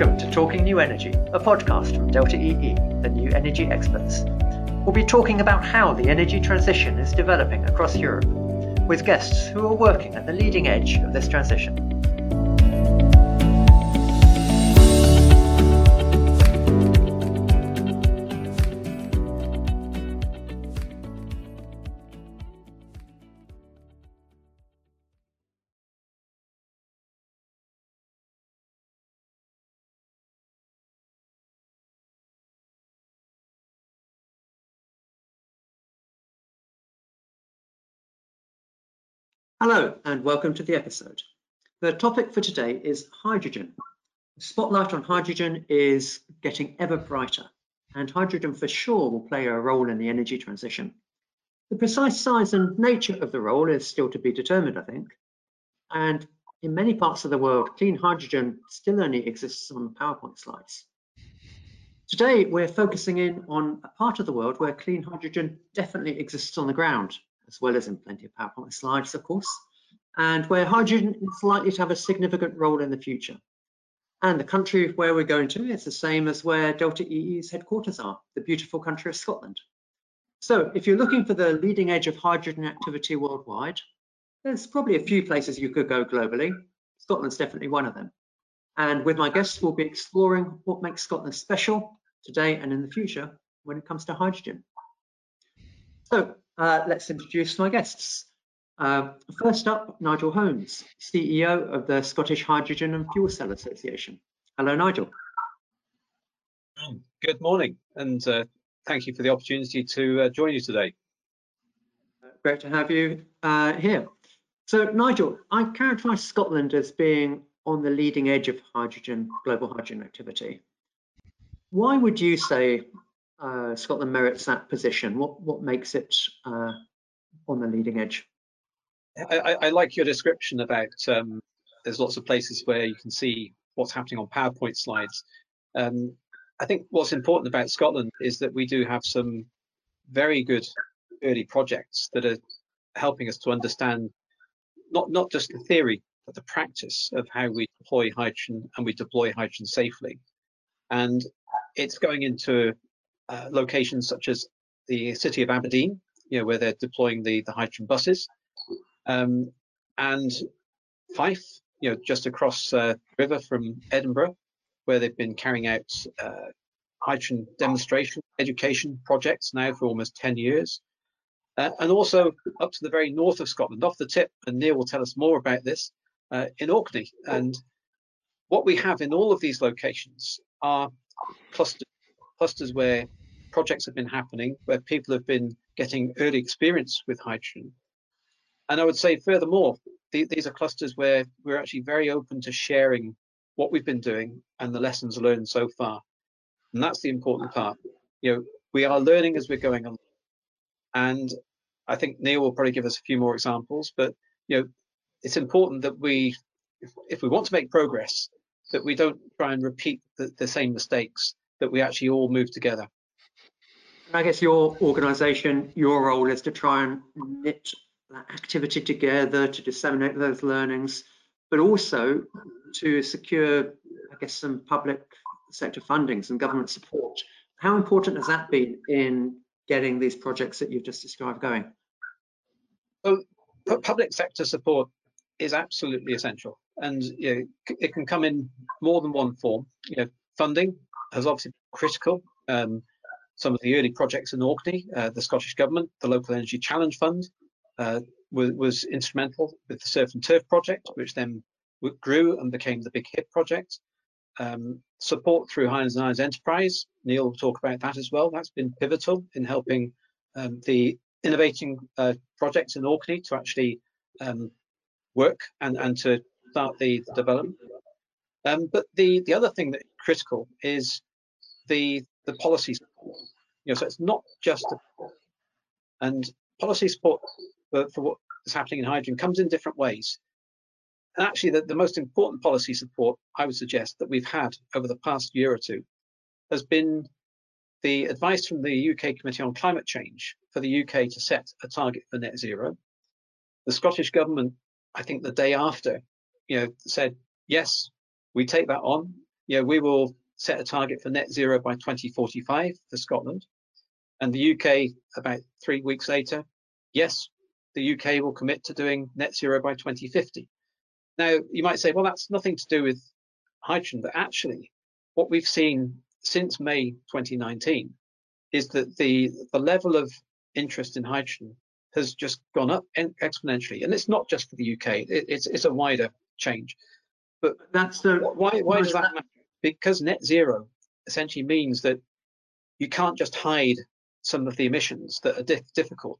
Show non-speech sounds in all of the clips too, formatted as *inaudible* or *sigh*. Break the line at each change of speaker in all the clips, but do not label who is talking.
Welcome to Talking New Energy, a podcast from Delta EE, the new energy experts. We'll be talking about how the energy transition is developing across Europe, with guests who are working at the leading edge of this transition. Hello, and welcome to the episode. The topic for today is hydrogen. The spotlight on hydrogen is getting ever brighter, and hydrogen for sure will play a role in the energy transition. The precise size and nature of the role is still to be determined, I think. And in many parts of the world, clean hydrogen still only exists on PowerPoint slides. Today, we're focusing in on a part of the world where clean hydrogen definitely exists on the ground, as well as in plenty of PowerPoint slides, of course, and where hydrogen is likely to have a significant role in the future. And the country where we're going to is the same as where Delta EE's headquarters are, the beautiful country of Scotland. So if you're looking for the leading edge of hydrogen activity worldwide, there's probably a few places you could go globally. Scotland's definitely one of them. And with my guests, we'll be exploring what makes Scotland special today and in the future when it comes to hydrogen. So uh, let's introduce my guests. Uh, first up, Nigel Holmes, CEO of the Scottish Hydrogen and Fuel Cell Association. Hello, Nigel.
Um, good morning, and uh, thank you for the opportunity to uh, join you today.
Great to have you uh, here. So, Nigel, I characterise Scotland as being on the leading edge of hydrogen, global hydrogen activity. Why would you say uh, Scotland merits that position? What what makes it uh, on the leading edge?
I, I, like your description about um, there's lots of places where you can see what's happening on PowerPoint slides. Um, I think what's important about Scotland is that we do have some very good early projects that are helping us to understand not not just the theory but the practice of how we deploy hydrogen and we deploy hydrogen safely. And it's going into uh, locations such as the city of Aberdeen, you know, where they're deploying the, the hydrogen buses, um, and Fife, you know, just across uh, the river from Edinburgh, where they've been carrying out uh, hydrogen demonstration education projects now for almost 10 years. Uh, and also up to the very north of Scotland, off the tip, and Neil will tell us more about this, uh, in Orkney. And what we have in all of these locations are clusters, clusters where projects have been happening where people have been getting early experience with hydrogen. And I would say furthermore, th these are clusters where we're actually very open to sharing what we've been doing and the lessons learned so far. And that's the important part. You know, we are learning as we're going along. And I think Neil will probably give us a few more examples, but you know, it's important that we, if, if we want to make progress, that we don't try and repeat the, the same mistakes, that we actually all move together.
I guess your organisation, your role is to try and knit that activity together, to disseminate those learnings, but also to secure, I guess, some public sector funding, some government support. How important has that been in getting these projects that you've just described going?
Well, public sector support is absolutely essential, and you know, it can come in more than one form. You know, funding has obviously been critical. Um, some of the early projects in Orkney, uh, the Scottish Government, the Local Energy Challenge Fund uh, was, was, instrumental with the Surf and Turf project, which then grew and became the Big Hit project. Um, support through Highlands and Islands Enterprise, Neil will talk about that as well. That's been pivotal in helping um, the innovating uh, projects in Orkney to actually um, work and, and to start the, the development. Um, but the, the other thing that is critical is the the support. You know, so it's not just and policy support for, for what is happening in hydrogen comes in different ways. And actually, the, the most important policy support I would suggest that we've had over the past year or two has been the advice from the UK Committee on Climate Change for the UK to set a target for net zero. The Scottish government, I think the day after, you know, said, yes, we take that on yeah, we will set a target for net zero by 2045 for Scotland. And the UK, about three weeks later, yes, the UK will commit to doing net zero by 2050. Now, you might say, well, that's nothing to do with hydrogen, but actually, what we've seen since May 2019 is that the, the level of interest in hydrogen has just gone up exponentially. And it's not just for the UK, it, it's, it's a wider change. But that's the why, why does that matter? Because net zero essentially means that you can't just hide some of the emissions that are difficult.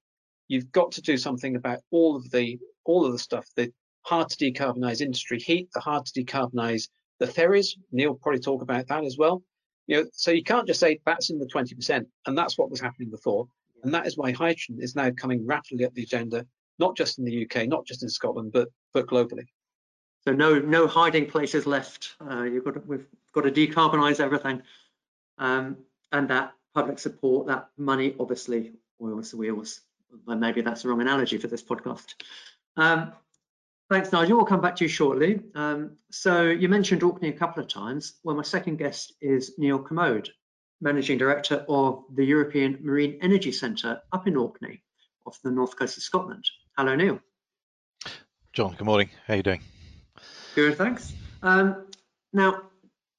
You've got to do something about all of the all of the stuff, the hard to decarbonize industry heat, the hard to decarbonize the ferries. Neil probably talk about that as well. You know, so you can't just say that's in the 20%, and that's what was happening before. And that is why hydrogen is now coming rapidly up the agenda, not just in the UK, not just in Scotland, but but globally.
So no no hiding places left. Uh, you've got to, we've got to decarbonise everything, um, and that public support, that money, obviously, oils the wheels. Maybe that's the wrong analogy for this podcast. Um, thanks, Nigel. We'll come back to you shortly. Um, so you mentioned Orkney a couple of times. Well, my second guest is Neil Kermode, Managing Director of the European Marine Energy Centre up in Orkney, off the north coast of Scotland. Hello, Neil.
John, good morning. How are you doing?
Good, thanks. Um, now,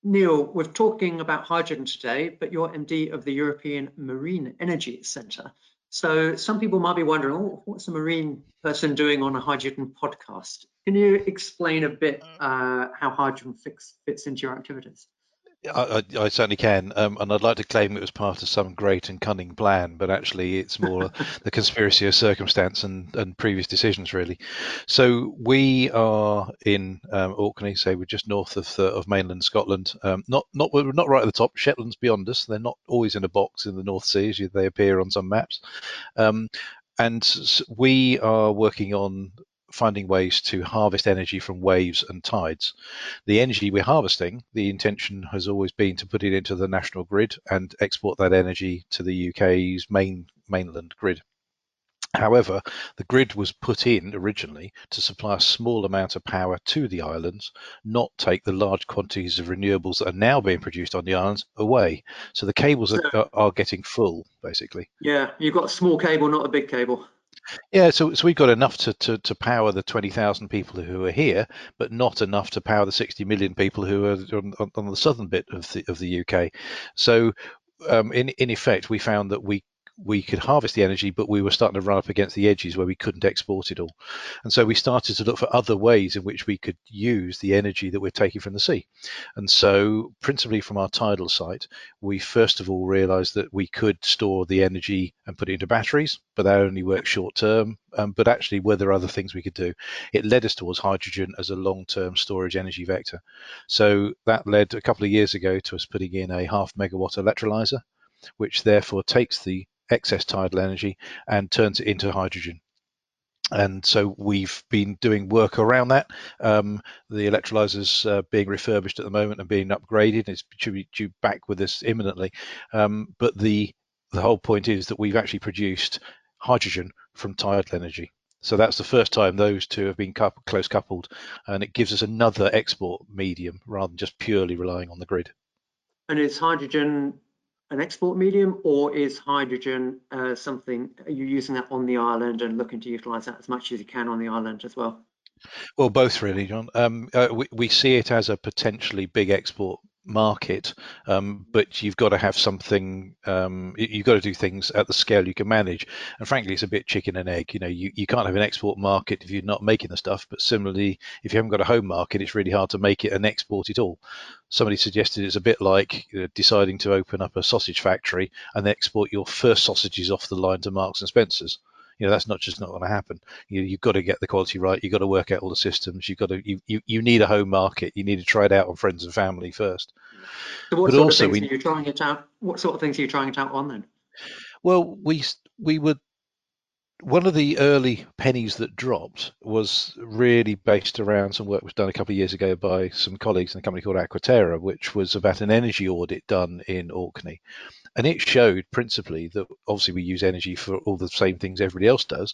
Neil, we're talking about hydrogen today, but you're MD of the European Marine Energy Centre. So some people might be wondering, oh, what's a marine person doing on a hydrogen podcast? Can you explain a bit uh, how hydrogen fix, fits into your activities?
I, I, certainly can, um, and I'd like to claim it was part of some great and cunning plan, but actually it's more *laughs* the conspiracy of circumstance and, and previous decisions, really. So we are in um, Orkney, so we're just north of the, of mainland Scotland. Um, not not we're not right at the top. Shetland's beyond us. They're not always in a box in the North Sea as they appear on some maps. Um, and we are working on finding ways to harvest energy from waves and tides. The energy we're harvesting, the intention has always been to put it into the national grid and export that energy to the UK's main mainland grid. However, the grid was put in originally to supply a small amount of power to the islands, not take the large quantities of renewables that are now being produced on the islands away. So the cables are, are getting full, basically.
Yeah, you've got a small cable, not a big cable.
Yeah, so so we've got enough to, to, to power the twenty thousand people who are here, but not enough to power the sixty million people who are on, on the southern bit of the of the UK. So um, in in effect, we found that we we could harvest the energy, but we were starting to run up against the edges where we couldn't export it all. And so we started to look for other ways in which we could use the energy that we're taking from the sea. And so, principally from our tidal site, we first of all realized that we could store the energy and put it into batteries, but that only works short term. Um, but actually, were there other things we could do? It led us towards hydrogen as a long term storage energy vector. So that led a couple of years ago to us putting in a half megawatt electrolyzer which therefore takes the excess tidal energy and turns it into hydrogen. And so we've been doing work around that. Um, the electrolyzers uh, being refurbished at the moment and being upgraded. It's should be due back with us imminently. Um, but the the whole point is that we've actually produced hydrogen from tidal energy. So that's the first time those two have been close coupled, and it gives us another export medium rather than just purely relying on the grid.
And it's hydrogen an export medium or is hydrogen uh, something, are you using that on the island and looking to utilise that as much as you can on the island as well?
Well, both really, John. Um, uh, we, we see it as a potentially big export market, um, but you've got to have something. Um, you've got to do things at the scale you can manage. And frankly, it's a bit chicken and egg. You know, you, you can't have an export market if you're not making the stuff. But similarly, if you haven't got a home market, it's really hard to make it and export it all. Somebody suggested it's a bit like you know, deciding to open up a sausage factory and export your first sausages off the line to Marks and Spencers you know that's not just not going to happen. You, you've got to get the quality right. You've got to work out all the systems. You've got to you, you, you need a home market. You need to try it out on friends and family first.
So what but sort also of things we, are you trying it out what sort of things are you trying it out on then?
Well we we would one of the early pennies that dropped was really based around some work was done a couple of years ago by some colleagues in a company called Aquatera, which was about an energy audit done in Orkney. And it showed principally that obviously we use energy for all the same things everybody else does,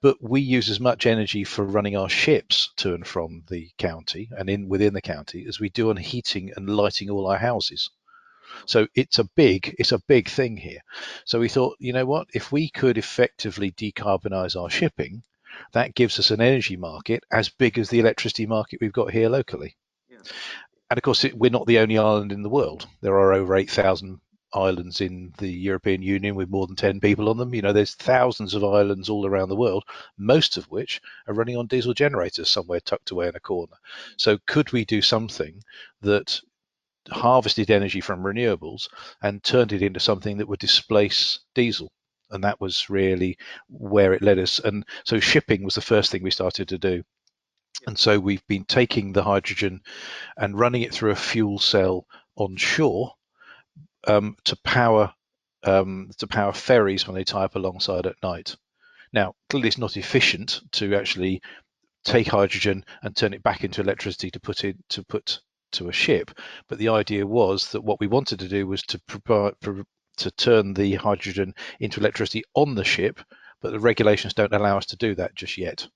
but we use as much energy for running our ships to and from the county and in within the county as we do on heating and lighting all our houses. So it's a big it's a big thing here. So we thought, you know what, if we could effectively decarbonize our shipping, that gives us an energy market as big as the electricity market we've got here locally. Yeah. And of course, it, we're not the only island in the world. There are over 8,000 islands in the European Union with more than 10 people on them. You know, there's thousands of islands all around the world, most of which are running on diesel generators somewhere tucked away in a corner. So, could we do something that harvested energy from renewables and turned it into something that would displace diesel? And that was really where it led us. And so, shipping was the first thing we started to do. And so we've been taking the hydrogen and running it through a fuel cell on shore um, to power um, to power ferries when they tie up alongside at night. Now, clearly, it's not efficient to actually take hydrogen and turn it back into electricity to put it to put to a ship. But the idea was that what we wanted to do was to provide, to turn the hydrogen into electricity on the ship, but the regulations don't allow us to do that just yet.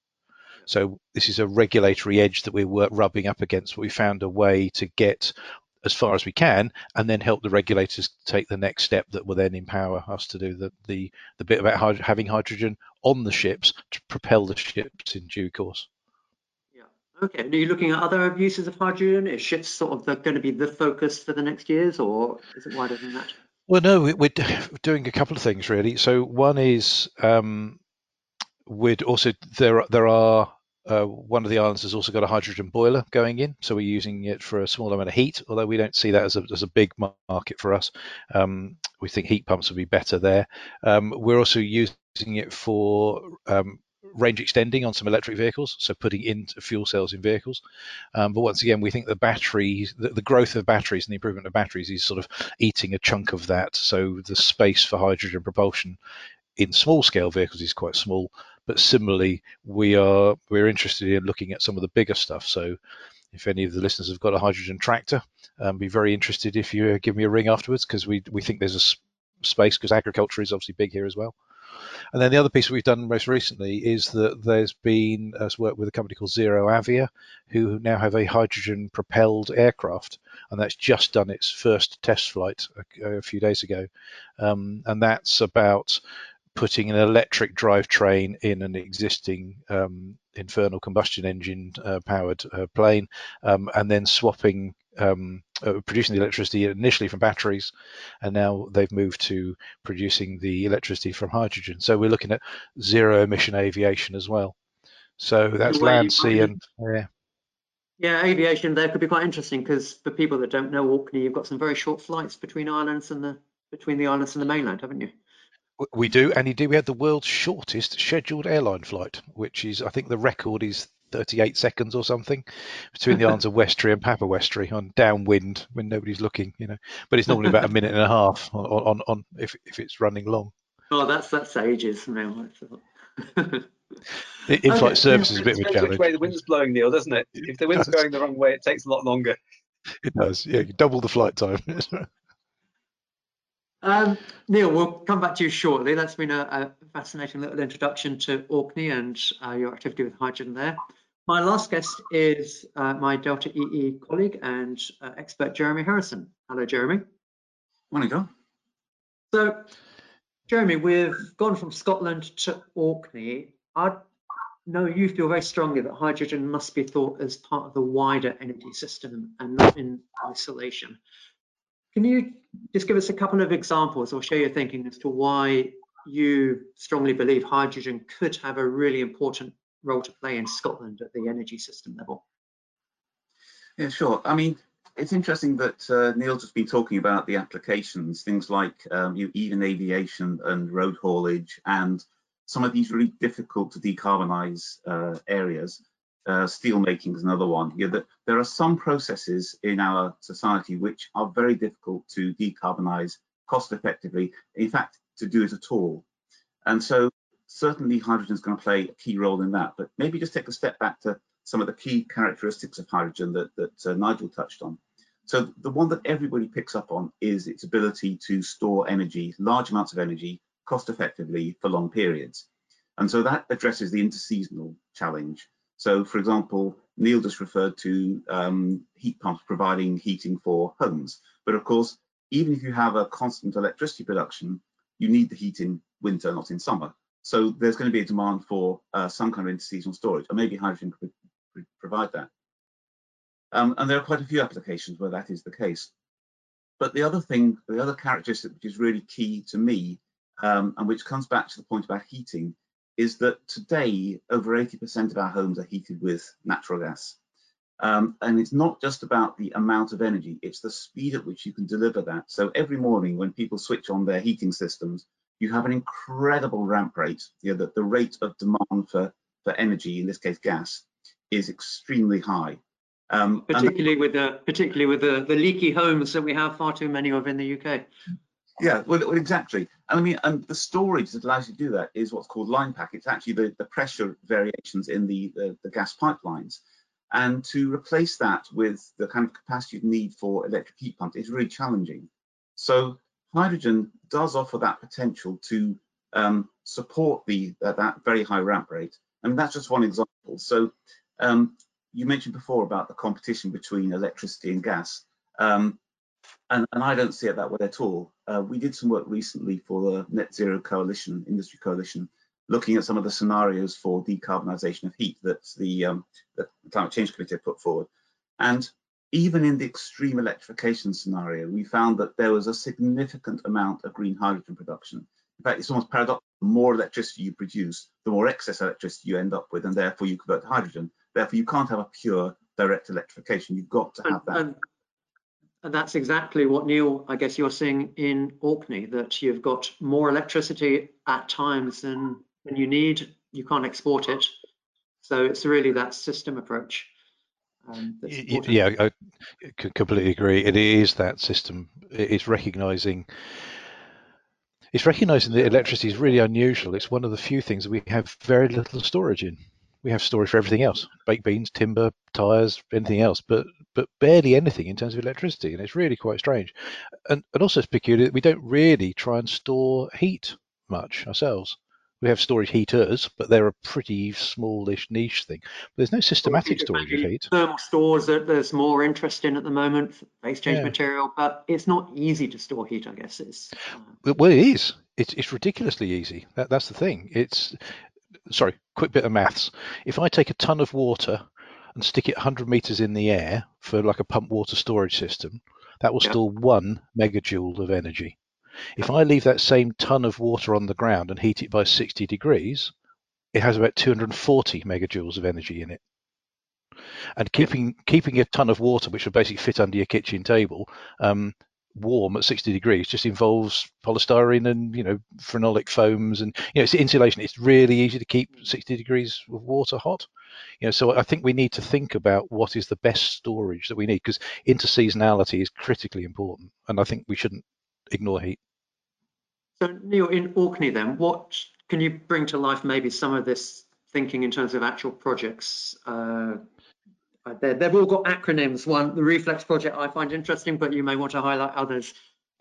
So this is a regulatory edge that we're rubbing up against. But we found a way to get as far as we can, and then help the regulators take the next step that will then empower us to do the the, the bit about hyd- having hydrogen on the ships to propel the ships in due course.
Yeah. Okay. Are you looking at other uses of hydrogen? Is ships sort of the, going to be the focus for the next years, or is it wider than that?
Well, no, we're *laughs* doing a couple of things really. So one is um, we'd also there there are uh, one of the islands has also got a hydrogen boiler going in, so we're using it for a small amount of heat. Although we don't see that as a, as a big market for us, um, we think heat pumps would be better there. Um, we're also using it for um, range extending on some electric vehicles, so putting in fuel cells in vehicles. Um, but once again, we think the battery, the, the, growth of batteries and the improvement of batteries is sort of eating a chunk of that. So the space for hydrogen propulsion in small scale vehicles is quite small. But similarly, we are we're interested in looking at some of the bigger stuff. So if any of the listeners have got a hydrogen tractor, um, be very interested if you give me a ring afterwards because we we think there's a space because agriculture is obviously big here as well. And then the other piece we've done most recently is that there's been us work with a company called ZeroAvia, who now have a hydrogen propelled aircraft, and that's just done its first test flight a, a few days ago. Um, and that's about putting an electric drivetrain in an existing um, infernal combustion engine uh, powered uh, plane, um, and then swapping, um, uh, producing the electricity initially from batteries, and now they've moved to producing the electricity from hydrogen. So we're looking at zero emission aviation as well. So that's land, sea, and yeah.
Yeah, aviation there could be quite interesting because for people that don't know Orkney, you've got some very short flights between islands and the between the islands and the mainland, haven't you?
We do, and indeed we had the world's shortest scheduled airline flight, which is I think the record is 38 seconds or something between the *laughs* islands of Westray and Papa Westray on downwind when nobody's looking, you know. But it's normally about a minute and a half on, on, on if if it's running long.
Oh, that's that's ages now. *laughs*
In-flight okay. service is a bit of a challenge.
Which way the wind's blowing, Neil, doesn't it? If the wind's going the wrong way, it takes a lot longer.
It does. Yeah, you double the flight time. *laughs*
Um, Neil, we'll come back to you shortly. That's been a, a fascinating little introduction to Orkney and uh, your activity with hydrogen there. My last guest is uh, my Delta EE colleague and uh, expert Jeremy Harrison. Hello, Jeremy.
Morning, John.
So, Jeremy, we've gone from Scotland to Orkney. I know you feel very strongly that hydrogen must be thought as part of the wider energy system and not in isolation. Can you just give us a couple of examples or share your thinking as to why you strongly believe hydrogen could have a really important role to play in Scotland at the energy system level?
Yeah, sure. I mean, it's interesting that uh, Neil's just been talking about the applications, things like um, you, even aviation and road haulage and some of these really difficult to decarbonize uh, areas uh, steel making is another one. Yeah, there are some processes in our society which are very difficult to decarbonize cost effectively, in fact, to do it at all. And so certainly hydrogen is going to play a key role in that. But maybe just take a step back to some of the key characteristics of hydrogen that, that uh, Nigel touched on. So the one that everybody picks up on is its ability to store energy, large amounts of energy, cost effectively for long periods. And so that addresses the interseasonal challenge. So for example, Neil just referred to um, heat pumps providing heating for homes. But of course, even if you have a constant electricity production, you need the heat in winter, not in summer. So there's going to be a demand for uh, some kind of interseasonal storage, or maybe hydrogen could provide that. Um, and there are quite a few applications where that is the case. But the other thing, the other characteristic which is really key to me, um, and which comes back to the point about heating, is that today over 80% of our homes are heated with natural gas. Um, and it's not just about the amount of energy, it's the speed at which you can deliver that. So every morning when people switch on their heating systems, you have an incredible ramp rate. You know, the, the rate of demand for, for energy, in this case gas, is extremely high.
Um, particularly with the particularly with the, the leaky homes that we have far too many of in the UK.
Yeah, well, exactly. And I mean, and the storage that allows you to do that is what's called line pack. It's actually the, the pressure variations in the, the, the gas pipelines. And to replace that with the kind of capacity you need for electric heat pumps is really challenging. So hydrogen does offer that potential to um, support the uh, that very high ramp rate. And that's just one example. So um, you mentioned before about the competition between electricity and gas. Um, and, and, I don't see it that way at all. Uh, we did some work recently for the Net Zero Coalition, Industry Coalition, looking at some of the scenarios for decarbonisation of heat that the, um, the Climate Change Committee put forward. And even in the extreme electrification scenario, we found that there was a significant amount of green hydrogen production. In fact, it's almost paradoxical. The more electricity you produce, the more excess electricity you end up with, and therefore you convert to hydrogen. Therefore, you can't have a pure direct electrification. You've got to have that.
And, that's exactly what Neil, I guess you're seeing in Orkney, that you've got more electricity at times than, than you need. You can't export it. So it's really that system approach.
Um, yeah, I completely agree. It is that system. It's recognizing it's recognizing that electricity is really unusual. It's one of the few things that we have very little storage in we have storage for everything else baked beans timber tires anything else but but barely anything in terms of electricity and it's really quite strange. And, and also it's peculiar that we don't really try and store heat much ourselves. We have storage heaters but they're a pretty smallish niche thing. But there's no systematic storage of heat.
thermal stores that there's more interest in at the moment phase change yeah. material but it's not easy to store heat i guess it's
uh... well it is. It's, it's ridiculously easy. That, that's the thing. It's sorry, quick bit of maths. If I take a ton of water and stick it 100 meters in the air for like a pump water storage system, that will yeah. store one megajoule of energy. If I leave that same ton of water on the ground and heat it by 60 degrees, it has about 240 megajoules of energy in it. And keeping keeping a ton of water, which would basically fit under your kitchen table, um, warm at 60 degrees just involves polystyrene and you know phenolic foams and you know it's insulation. It's really easy to keep 60 degrees of water hot. You know so i think we need to think about what is the best storage that we need because interseasonality is critically important and i think we shouldn't ignore heat.
So neil in orkney then what can you bring to life maybe some of this thinking in terms of actual projects uh, they've all got acronyms. One, the Reflex project, I find interesting, but you may want to highlight others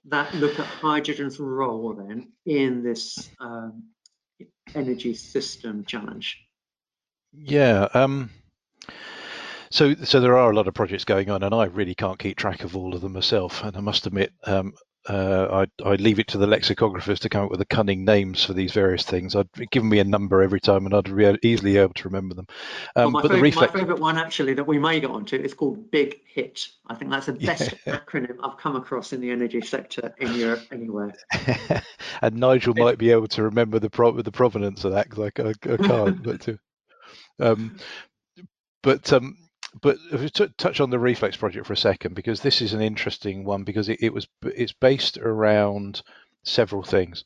that look at hydrogen's role then in this um, energy system challenge.
Yeah. Um, so, so there are a lot of projects going on, and I really can't keep track of all of them myself. And I must admit, um, uh, I I leave it to the lexicographers to come up with the cunning names for these various things. I'd given me a number every time, and I'd be easily able to remember them.
Um, well, my, favorite, reflex... my, favorite, one actually that we may get onto is called Big Hit. I think that's the *laughs* best yeah. acronym I've come across in the energy sector in Europe anywhere. *laughs*
and Nigel might be able to remember the pro- the provenance of that because I, I, I, can't. but uh, um, but um, but if we t- touch on the reflex project for a second because this is an interesting one because it, it was it's based around several things.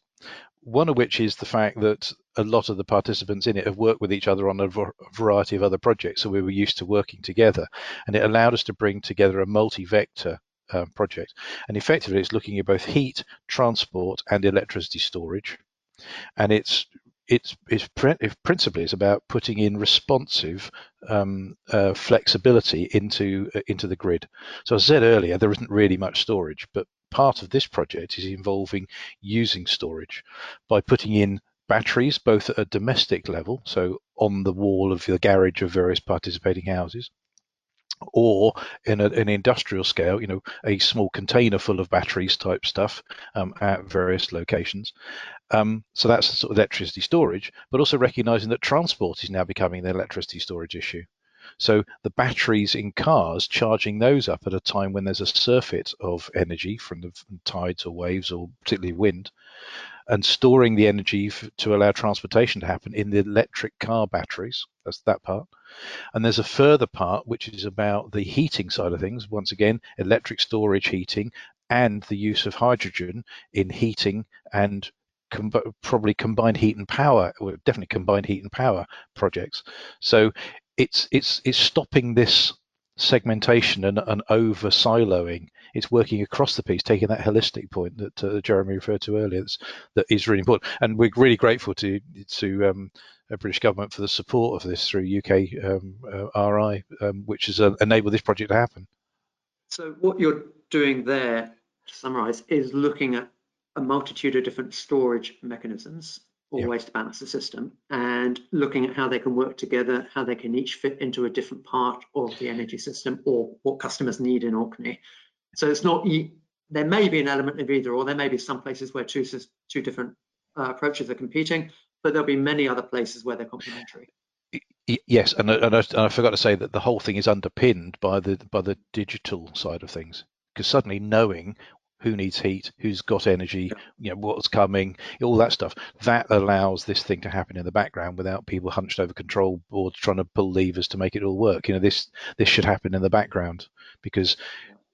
One of which is the fact that a lot of the participants in it have worked with each other on a variety of other projects so we were used to working together and it allowed us to bring together a multi-vector uh, project. And effectively it's looking at both heat transport and electricity storage. And it's it's, it's principally it's about putting in responsive um, uh, flexibility into uh, into the grid. So as I said earlier, there isn't really much storage, but part of this project is involving using storage by putting in batteries both at a domestic level, so on the wall of the garage of various participating houses, or in a, an industrial scale, you know, a small container full of batteries type stuff um, at various locations. Um, so that's sort of electricity storage, but also recognizing that transport is now becoming an electricity storage issue. So the batteries in cars, charging those up at a time when there's a surfeit of energy from the tides or waves or particularly wind, and storing the energy to allow transportation to happen in the electric car batteries. That's that part. And there's a further part which is about the heating side of things. Once again, electric storage heating and the use of hydrogen in heating and com- probably combined heat and power, well, definitely combined heat and power projects. So it's it's it's stopping this segmentation and, and over siloing. It's working across the piece, taking that holistic point that uh, Jeremy referred to earlier. that is really important, and we're really grateful to to um, the British government for the support of this through UK um, uh, RI, um, which has uh, enabled this project to happen.
So what you're doing there, to summarise, is looking at a multitude of different storage mechanisms or yep. to balance the system and looking at how they can work together, how they can each fit into a different part of the energy system or what customers need in Orkney. So it's not, there may be an element of either or, there may be some places where two, two different uh, approaches are competing, but there'll be many other places where they're complementary.
Yes, and, and, I, and I forgot to say that the whole thing is underpinned by the by the digital side of things because suddenly knowing who needs heat, who's got energy, you know, what's coming, all that stuff. That allows this thing to happen in the background without people hunched over control boards trying to pull levers to make it all work. You know, this this should happen in the background because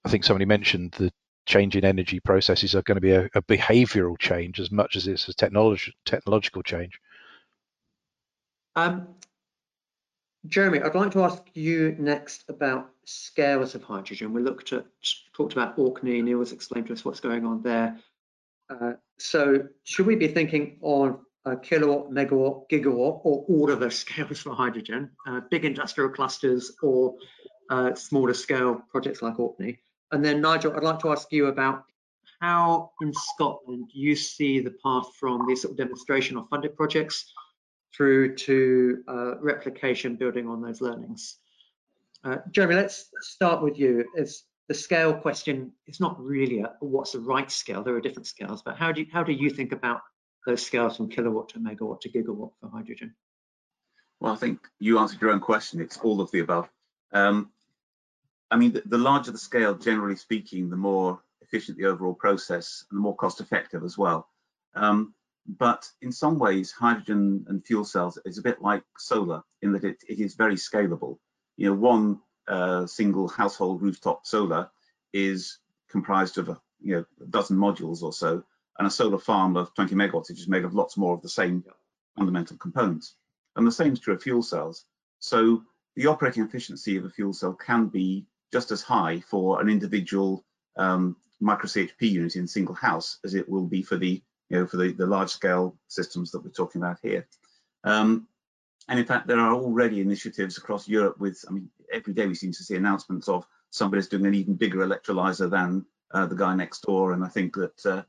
I think somebody mentioned the change in energy processes are going to be a, a behavioural change as much as it's a technology technological change.
Um, Jeremy, I'd like to ask you next about scales of hydrogen. We looked at, talked about Orkney, Neil has explained to us what's going on there. Uh, so should we be thinking on a kilowatt, megawatt, gigawatt, or all of those *laughs* scales for hydrogen, uh, big industrial clusters or uh, smaller scale projects like Orkney? And then Nigel, I'd like to ask you about how in Scotland you see the path from these sort of demonstration or funded projects through to uh, replication building on those learnings. Uh, Jeremy, let's start with you. It's the scale question It's not really a, what's the right scale. There are different scales, but how do you, how do you think about those scales from kilowatt to megawatt to gigawatt for hydrogen?
Well, I think you answered your own question. It's all of the above. Um, I mean, the, the, larger the scale, generally speaking, the more efficient the overall process and the more cost effective as well. Um, but in some ways, hydrogen and fuel cells is a bit like solar in that it, it is very scalable. You know, one uh, single household rooftop solar is comprised of a, you know, a dozen modules or so, and a solar farm of 20 megawatts is made of lots more of the same fundamental components. And the same is true of fuel cells. So the operating efficiency of a fuel cell can be just as high for an individual um, micro CHP unit in a single house as it will be for the you know, for the, the large scale systems that we're talking about here. Um, and in fact, there are already initiatives across Europe with, I mean, every day we seem to see announcements of somebody's doing an even bigger electrolyzer than uh, the guy next door. And I think that uh,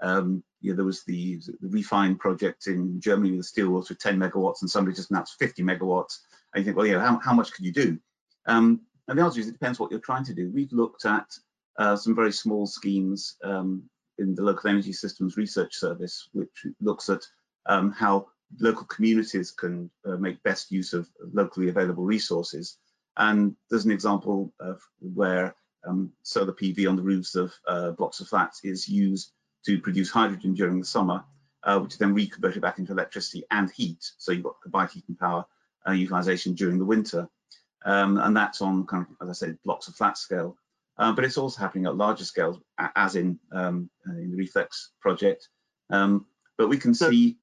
um, yeah, there was the, the Refhyne project in Germany with the steel with 10 megawatts and somebody just announced 50 megawatts. And you think, well, yeah, how, how much can you do? Um, and the answer is it depends what you're trying to do. We've looked at uh, some very small schemes um, in the Local Energy Systems Research Service, which looks at um, how local communities can uh, make best use of locally available resources. And there's an example of where um, solar PV on the roofs of uh, blocks of flats is used to produce hydrogen during the summer, uh, which is then reconverted back into electricity and heat. So you've got combined heat and power uh, utilization during the winter. Um, and that's on kind of, as I said, blocks of flat scale. Um, but it's also happening at larger scales, as in um, uh, in the Reflex project. Um, but we can so, see.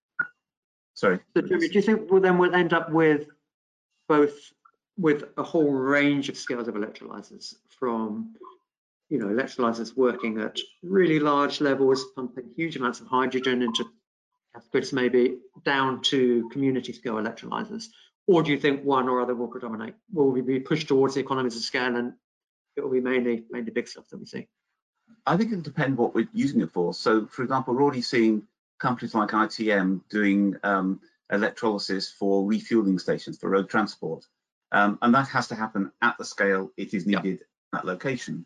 Sorry.
So, Jimmy, do you think well, then we'll end up with both with a whole range of scales of electrolyzers from you know electrolyzers working at really large levels pumping huge amounts of hydrogen into grids maybe down to community scale electrolyzers? Or do you think one or other will predominate? Will we be pushed towards the economies of scale and it will be mainly mainly big stuff that we see?
I think it'll depend what we're using it for. So, for example, we're already seeing companies like ITM doing um, electrolysis for refueling stations for road transport. Um, and that has to happen at the scale it is needed at location.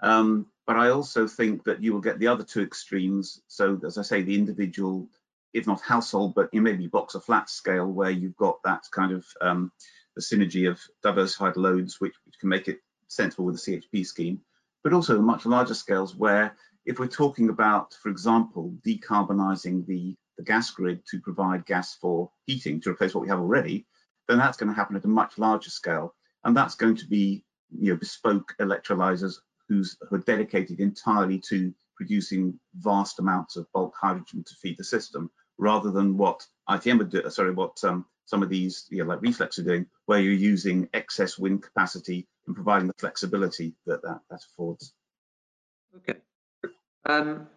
Um, but I also think that you will get the other two extremes. So, as I say, the individual, if not household, but maybe box of flat scale, where you've got that kind of um, the synergy of diversified loads, which, which can make it sensible with the CHP scheme, but also the much larger scales where if we're talking about, for example, decarbonising the, the gas grid to provide gas for heating to replace what we have already, then that's going to happen at a much larger scale. And that's going to be you know, bespoke electrolyzers who's, who are dedicated entirely to producing vast amounts of bulk hydrogen to feed the system, rather than what ITM would do, sorry, what um, some of these, you know, like Reflex are doing, where you're using excess wind capacity and providing the flexibility that that, that affords.
Okay. Um,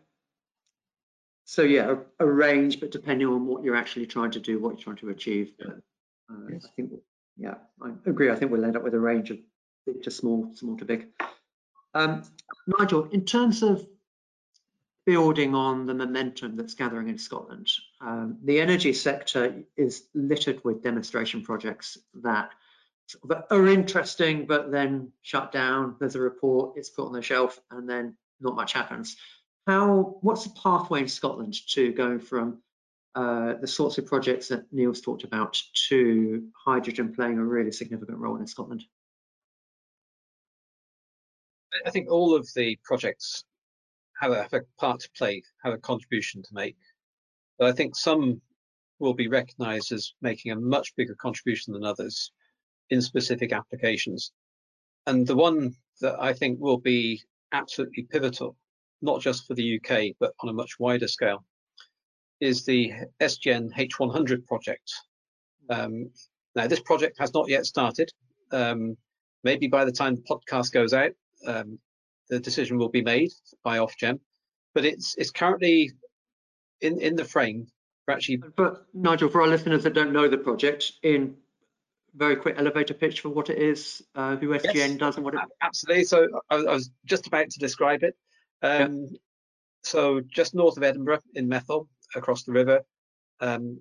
so yeah, a, a, range, but depending on what you're actually trying to do, what you're trying to achieve. But, uh, yes. I think, yeah, I agree. I think we'll end up with a range of big to small, small to big. Um, Nigel, in terms of building on the momentum that's gathering in Scotland, um, the energy sector is littered with demonstration projects that are interesting, but then shut down. There's a report, it's put on the shelf, and then not much happens. How? What's the pathway in Scotland to going from uh, the sorts of projects that Neil's talked about to hydrogen playing a really significant role in Scotland?
I think all of the projects have a, have a part to play, have a contribution to make. But I think some will be recognised as making a much bigger contribution than others in specific applications. And the one that I think will be absolutely pivotal, not just for the UK, but on a much wider scale, is the SGN H100 project. Um, now, this project has not yet started. Um, maybe by the time the podcast goes out, um, the decision will be made by Ofgem, but it's it's currently in in the frame for actually.
But Nigel, for our listeners that don't know the project, in very quick elevator pitch for what it is, uh, who SGN yes, does, and what it.
Absolutely. So I, I, was just about to describe it. Um, yeah. So just north of Edinburgh in Methil, across the river, um,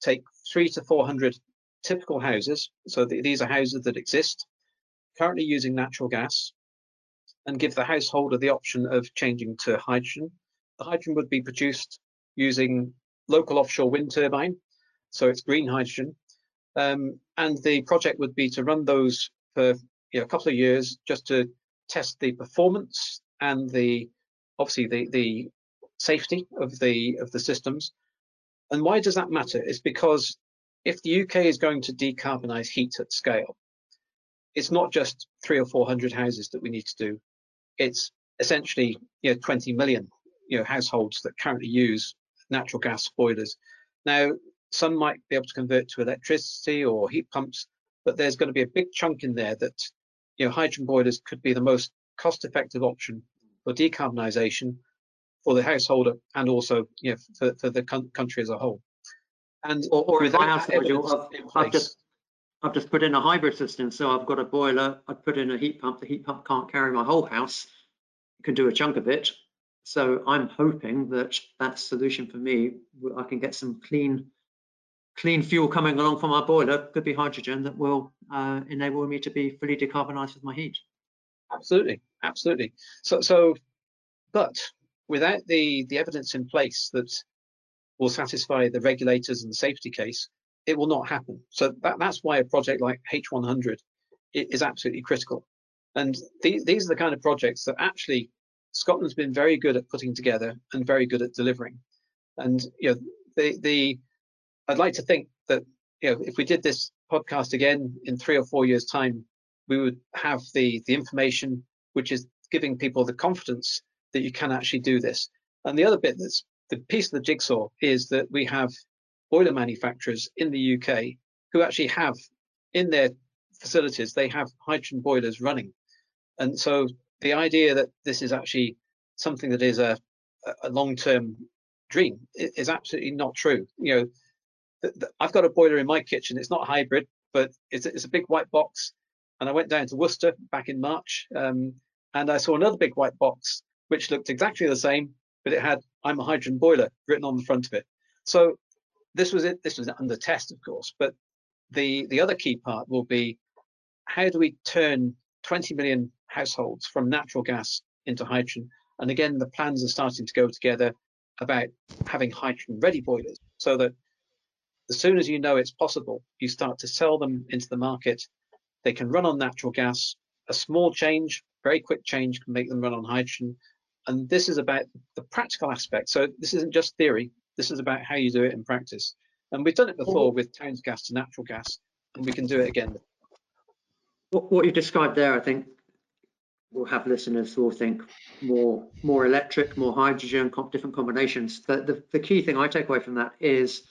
take three to four hundred typical houses. So th these are houses that exist currently using natural gas and give the householder the option of changing to hydrogen. The hydrogen would be produced using local offshore wind turbine, so it's green hydrogen. Um, and the project would be to run those for you know, a couple of years just to test the performance and the obviously the, the safety of the of the systems. And why does that matter? It's because if the UK is going to decarbonize heat at scale, it's not just three or four hundred houses that we need to do it's essentially you know 20 million you know households that currently use natural gas boilers. Now, some might be able to convert to electricity or heat pumps, but there's going to be a big chunk in there that you know hydrogen boilers could be the most cost-effective option for decarbonisation for the householder and also you know for, for the country as a whole.
And or, or my house, I've just I've just put in a hybrid system. So I've got a boiler, I've put in a heat pump. The heat pump can't carry my whole house. It can do a chunk of it. So I'm hoping that that solution for me, I can get some clean, clean fuel coming along from my boiler. Could be hydrogen that will uh, enable me to be fully decarbonised with my heat.
Absolutely, absolutely. So, so, but without the the evidence in place that will satisfy the regulators and the safety case, it will not happen. So that, that's why a project like H100 is absolutely critical. And these, these are the kind of projects that actually Scotland's been very good at putting together and very good at delivering. And you know, the the I'd like to think that you know if we did this podcast again in three or four years' time, we would have the the information which is giving people the confidence that you can actually do this. And the other bit that's the piece of the jigsaw is that we have boiler manufacturers in the UK who actually have in their facilities, they have hydrogen boilers running. And so the idea that this is actually something that is a, a long-term dream is absolutely not true. You know, I've got a boiler in my kitchen. It's not hybrid, but it's, it's a big white box. And I went down to Worcester back in March, um, and I saw another big white box which looked exactly the same, but it had "I'm a hydrogen boiler" written on the front of it. So this was it. This was under test, of course, but the the other key part will be how do we turn 20 million households from natural gas into hydrogen? And again, the plans are starting to go together about having hydrogen ready boilers so that as soon as you know it's possible, you start to sell them into the market. They can run on natural gas. A small change, very quick change can make them run on hydrogen. And this is about the practical aspect. So this isn't just theory. This is about how you do it in practice. And we've done it before with Towns Gas to natural gas, and we can do it again.
What, you described there, I think, will have listeners who will think more more electric, more hydrogen, different combinations. But the, the key thing I take away from that is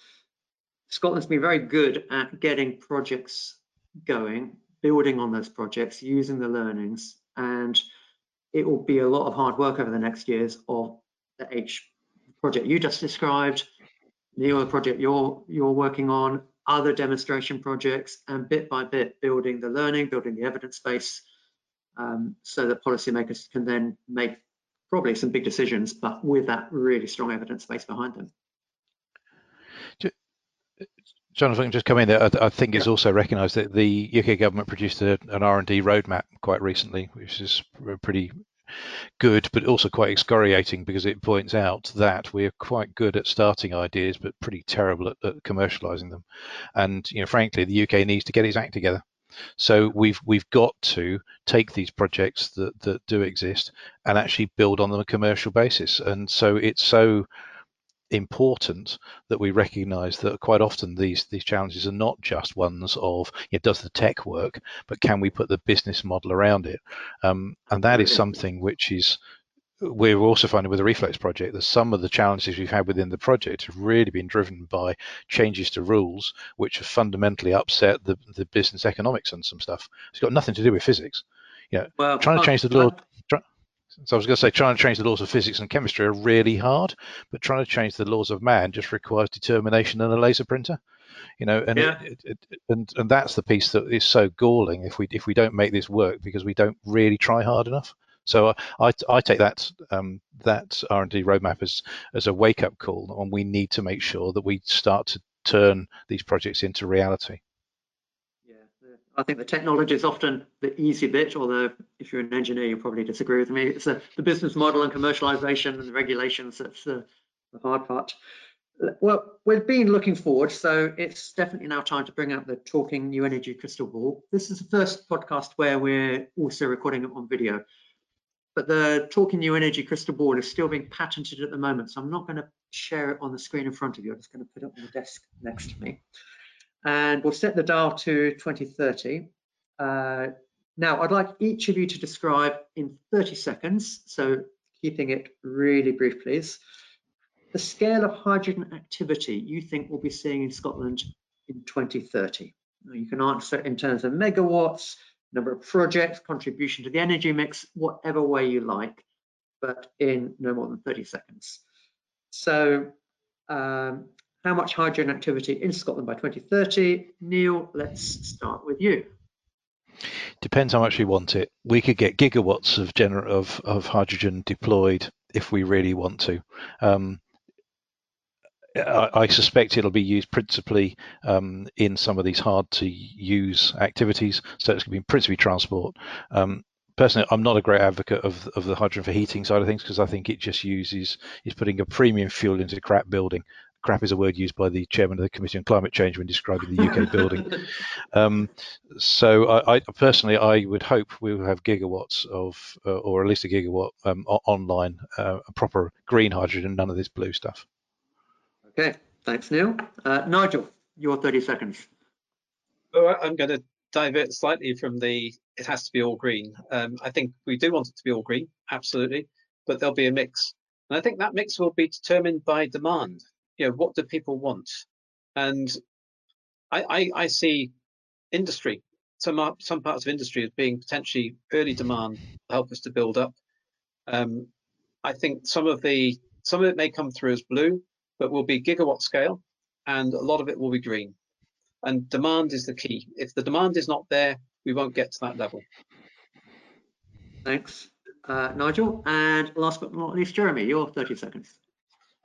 Scotland's been very good at getting projects going, building on those projects, using the learnings, and it will be a lot of hard work over the next years of the H project you just described, the other project you're you're working on, other demonstration projects, and bit by bit building the learning, building the evidence base, um, so that policymakers can then make probably some big decisions, but with that really strong evidence base behind them.
Jonathan, just come in there. I, I think yeah. it's also recognised that the UK government produced a, an R&D roadmap quite recently, which is pretty good, but also quite excoriating because it points out that we're quite good at starting ideas, but pretty terrible at, at commercialising them. And you know, frankly, the UK needs to get its act together. So we've we've got to take these projects that that do exist and actually build on them a commercial basis. And so it's so important that we recognize that quite often these these challenges are not just ones of you know, does the tech work but can we put the business model around it? Um, and that is something which is we're also finding with the ReFLEX project that some of the challenges we've had within the project have really been driven by changes to rules which have fundamentally upset the, the business economics and some stuff. It's got nothing to do with physics. You know, well, trying to change the law so I was going to say, trying to change the laws of physics and chemistry are really hard, but trying to change the laws of man just requires determination and a laser printer. You know, and yeah. it, it, it, and and that's the piece that is so galling if we if we don't make this work because we don't really try hard enough. So I, I take that um, that R and D roadmap as as a wake up call, and we need to make sure that we start to turn these projects into reality.
I think the technology is often the easy bit, although if you're an engineer, you probably disagree with me. It's a, the business model and commercialization and the regulations that's the, the hard part. Well, we've been looking forward, so it's definitely now time to bring out the Talking New Energy Crystal Ball. This is the first podcast where we're also recording it on video. But the Talking New Energy Crystal Ball is still being patented at the moment, so I'm not going to share it on the screen in front of you. I'm just going to put it on the desk next to me and we'll set the dial to 2030. Uh, now, I'd like each of you to describe in 30 seconds, so keeping it really brief, please, the scale of hydrogen activity you think we'll be seeing in Scotland in 2030. You can answer in terms of megawatts, number of projects, contribution to the energy mix, whatever way you like, but in no more than 30 seconds. So um, how much hydrogen activity in Scotland by 2030? Neil, let's start with you.
Depends how much we want it. We could get gigawatts of, gener- of, of hydrogen deployed if we really want to. Um, I, suspect it'll be used principally um, in some of these hard to use activities. So it's going to be principally transport. Um, personally, I'm not a great advocate of of the hydrogen for heating side of things because I think it just uses is putting a premium fuel into crap building crap is a word used by the chairman of the Committee on Climate Change when describing the UK building. *laughs* Um, so I, I, personally, I would hope we will have gigawatts of, uh, or at least a gigawatt um, online, uh, proper green hydrogen, none of this blue stuff.
Okay, thanks, Neil. Uh, Nigel, your 30 seconds.
Oh, I'm going to divert slightly from the it has to be all green. Um, I think we do want it to be all green, absolutely, but there'll be a mix. And I think that mix will be determined by demand you know, what do people want? And I, I, I see industry, some some parts of industry as being potentially early demand to help us to build up. Um, I think some of the some of it may come through as blue, but will be gigawatt scale, and a lot of it will be green. And demand is the key. If the demand is not there, we won't get to that level.
Thanks, uh, Nigel. And last but not least, Jeremy, your 30 seconds.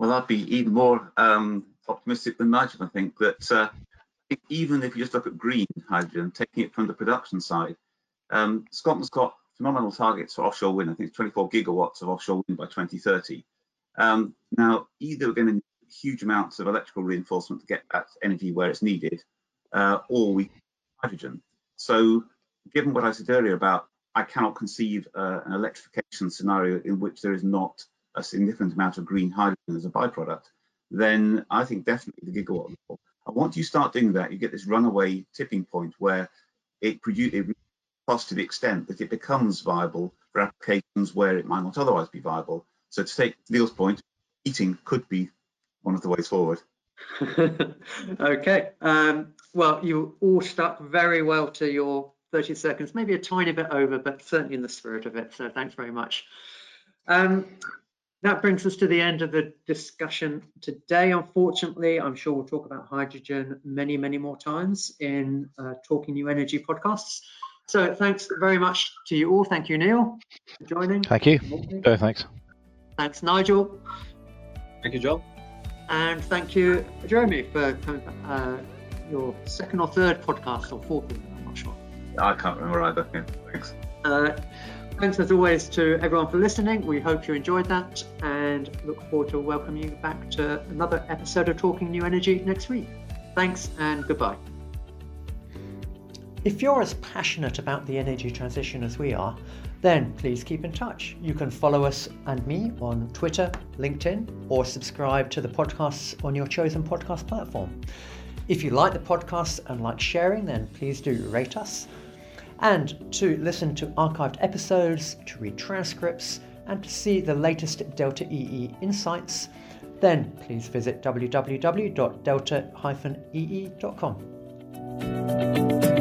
Well, I'd be even more um, optimistic than Nigel, I think, that uh, even if you just look at green hydrogen, taking it from the production side, um, Scotland's got phenomenal targets for offshore wind. I think it's 24 gigawatts of offshore wind by 2030. Um, now, either we're going to need huge amounts of electrical reinforcement to get that energy where it's needed, uh, or we hydrogen. So, given what I said earlier about I cannot conceive uh, an electrification scenario in which there is not a significant amount of green hydrogen as a byproduct, then I think definitely the gigawatt level. And once you start doing that, you get this runaway tipping point where it produces costs to the extent that it becomes viable for applications where it might not otherwise be viable. So to take Neil's point, eating could be one of the ways forward. *laughs*
okay. Um, well, you all stuck very well to your 30 seconds, maybe a tiny bit over, but certainly in the spirit of it. So thanks very much. Um, that brings us to the end of the discussion today. Unfortunately, I'm sure we'll talk about hydrogen many, many more times in uh, Talking New Energy podcasts. So thanks very much to you all. Thank you, Neil, for joining.
Thank you. Oh, thanks.
Thanks, Nigel.
Thank you, Joel.
And thank you, Jeremy, for uh, your second or third podcast or fourth, I'm not sure.
I can't remember either. Yeah, thanks. Uh,
thanks as always to everyone for listening. We hope you enjoyed that and look forward to welcoming you back to another episode of Talking New Energy next week. Thanks and goodbye. If you're as passionate about the energy transition as we are, then please keep in touch. You can follow us and me on Twitter, LinkedIn, or subscribe to the podcasts on your chosen podcast platform. If you like the podcast and like sharing, then please do rate us. And to listen to archived episodes, to read transcripts, and to see the latest Delta EE insights, then please visit www.delta-ee.com.